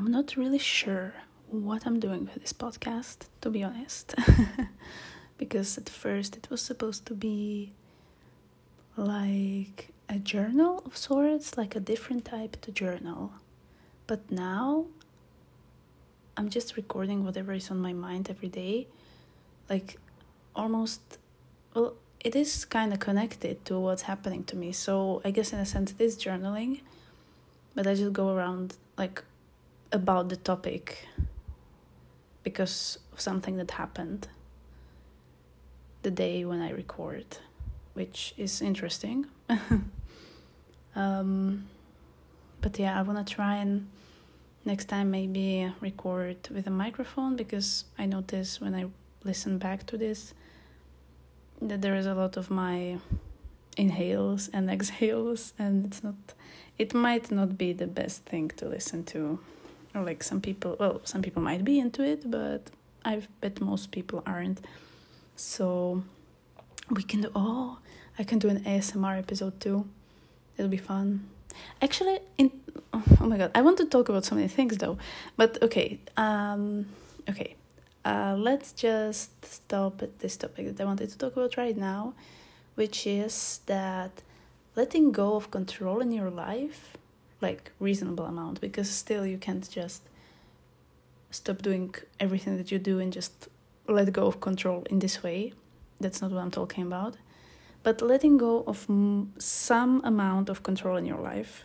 I'm not really sure what I'm doing with this podcast, to be honest. because at first it was supposed to be like a journal of sorts, like a different type to journal. But now I'm just recording whatever is on my mind every day. Like almost, well, it is kind of connected to what's happening to me. So I guess in a sense it is journaling, but I just go around like about the topic because of something that happened the day when I record, which is interesting. um, but yeah, I want to try and next time maybe record with a microphone because I notice when I listen back to this that there is a lot of my inhales and exhales and it's not it might not be the best thing to listen to or like some people well some people might be into it but i bet most people aren't. So we can do oh i can do an asmr episode too. It'll be fun. Actually in oh my god i want to talk about so many things though. But okay um okay uh let's just stop at this topic that i wanted to talk about right now which is that letting go of control in your life like reasonable amount because still you can't just stop doing everything that you do and just let go of control in this way. That's not what i'm talking about. But letting go of some amount of control in your life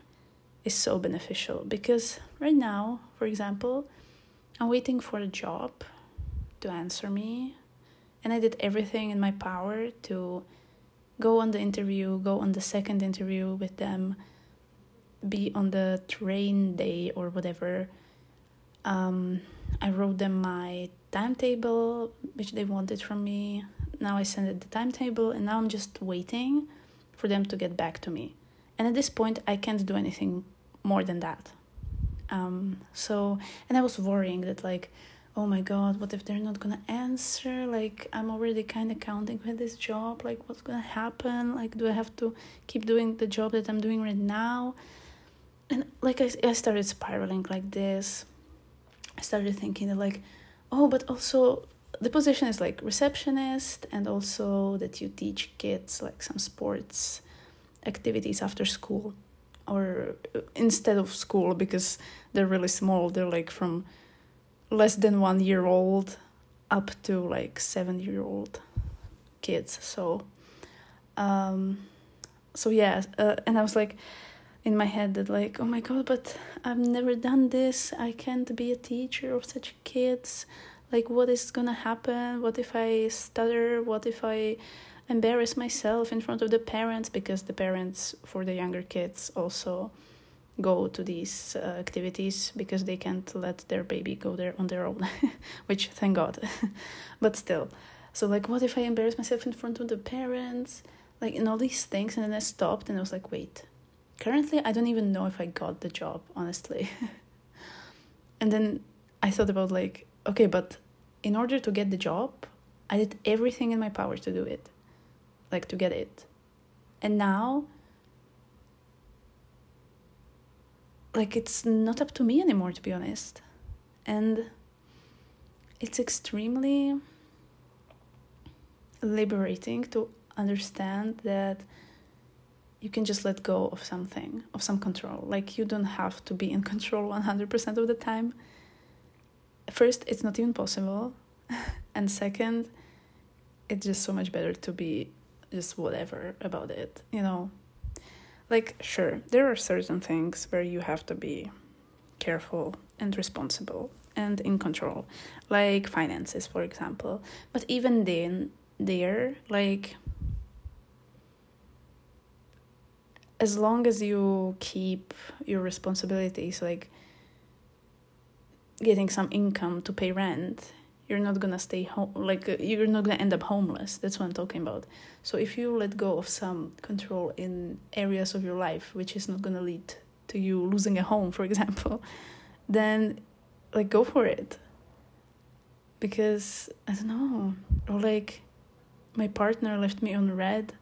is so beneficial because right now for example i'm waiting for a job to answer me and i did everything in my power to go on the interview go on the second interview with them be on the train day or whatever, um, I wrote them my timetable, which they wanted from me. Now I send it the timetable, and now I'm just waiting for them to get back to me. And at this point, I can't do anything more than that. Um, so, and I was worrying that, like, oh my god, what if they're not gonna answer? Like, I'm already kind of counting with this job. Like, what's gonna happen? Like, do I have to keep doing the job that I'm doing right now? And like I, I started spiraling like this. I started thinking that like oh but also the position is like receptionist and also that you teach kids like some sports activities after school or instead of school because they're really small. They're like from less than one year old up to like seven year old kids. So um so yeah uh, and i was like in my head that like oh my god but i've never done this. I can't be a teacher of such kids. Like what is gonna happen? What if i stutter? What if i embarrass myself in front of the parents? Because the parents for the younger kids also go to these uh, activities because they can't let their baby go there on their own which thank god. But still so like what if i embarrass myself in front of the parents? Like and all these things and then i stopped and i was like wait currently i don't even know if i got the job honestly. And then i thought about like okay but in order to get the job i did everything in my power to do it like to get it. And now like it's not up to me anymore to be honest. And it's extremely liberating to understand that you can just let go of something, of some control. Like you don't have to be in control 100% of the time. First, it's not even possible. and second, it's just so much better to be just whatever about it, you know? Like, sure, there are certain things where you have to be careful and responsible and in control, like finances, for example. But even then, there, like, as long as you keep your responsibilities like getting some income to pay rent you're not gonna stay home like uh, you're not gonna end up homeless. That's what i'm talking about. So if you let go of some control in areas of your life which is not gonna lead to you losing a home for example then like go for it. Because i don't know or like my partner left me on read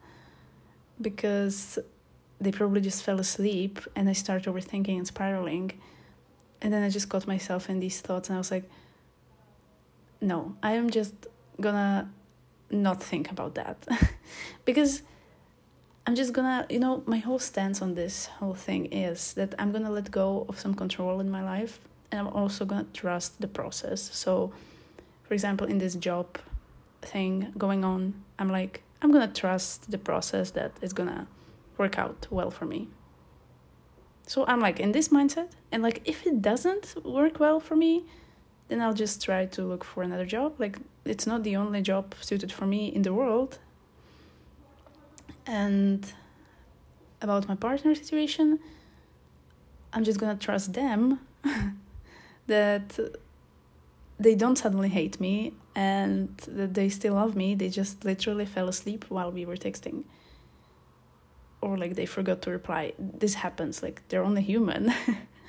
because they probably just fell asleep and I started overthinking and spiraling. and then I just caught myself in these thoughts, and I was like, no, I am just gonna not think about that. because I'm just gonna, you know, my whole stance on this whole thing is that I'm gonna let go of some control in my life and I'm also gonna trust the process. So, for example, in this job thing going on, I'm like, I'm gonna trust the process that it's gonna work out well for me. So I'm like in this mindset, and like if it doesn't work well for me, then I'll just try to look for another job. Like it's not the only job suited for me in the world, and about my partner situation, I'm just gonna trust them that they don't suddenly hate me and that they still love me. They just literally fell asleep while we were texting. Or like they forgot to reply. This happens, like they're only human.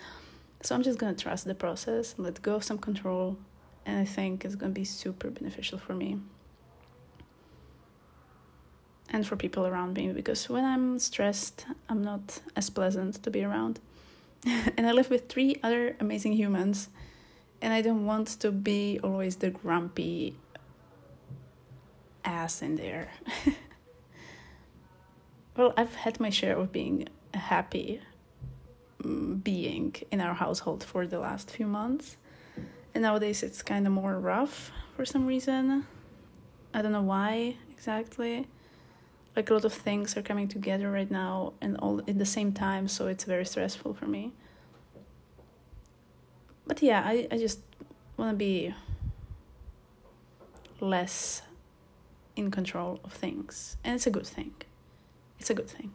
so I'm just gonna trust the process, let go of some control, and I think it's gonna be super beneficial for me and for people around me because when I'm stressed, I'm not as pleasant to be around. and I live with three other amazing humans, and I don't want to be always the grumpy ass in there. well, I've had my share of being a happy mm, being in our household for the last few months. And nowadays it's kind of more rough for some reason. I don't know why exactly like a lot of things are coming together right now and all at the same time so it's very stressful for me but yeah i, I just want to be less in control of things and it's a good thing it's a good thing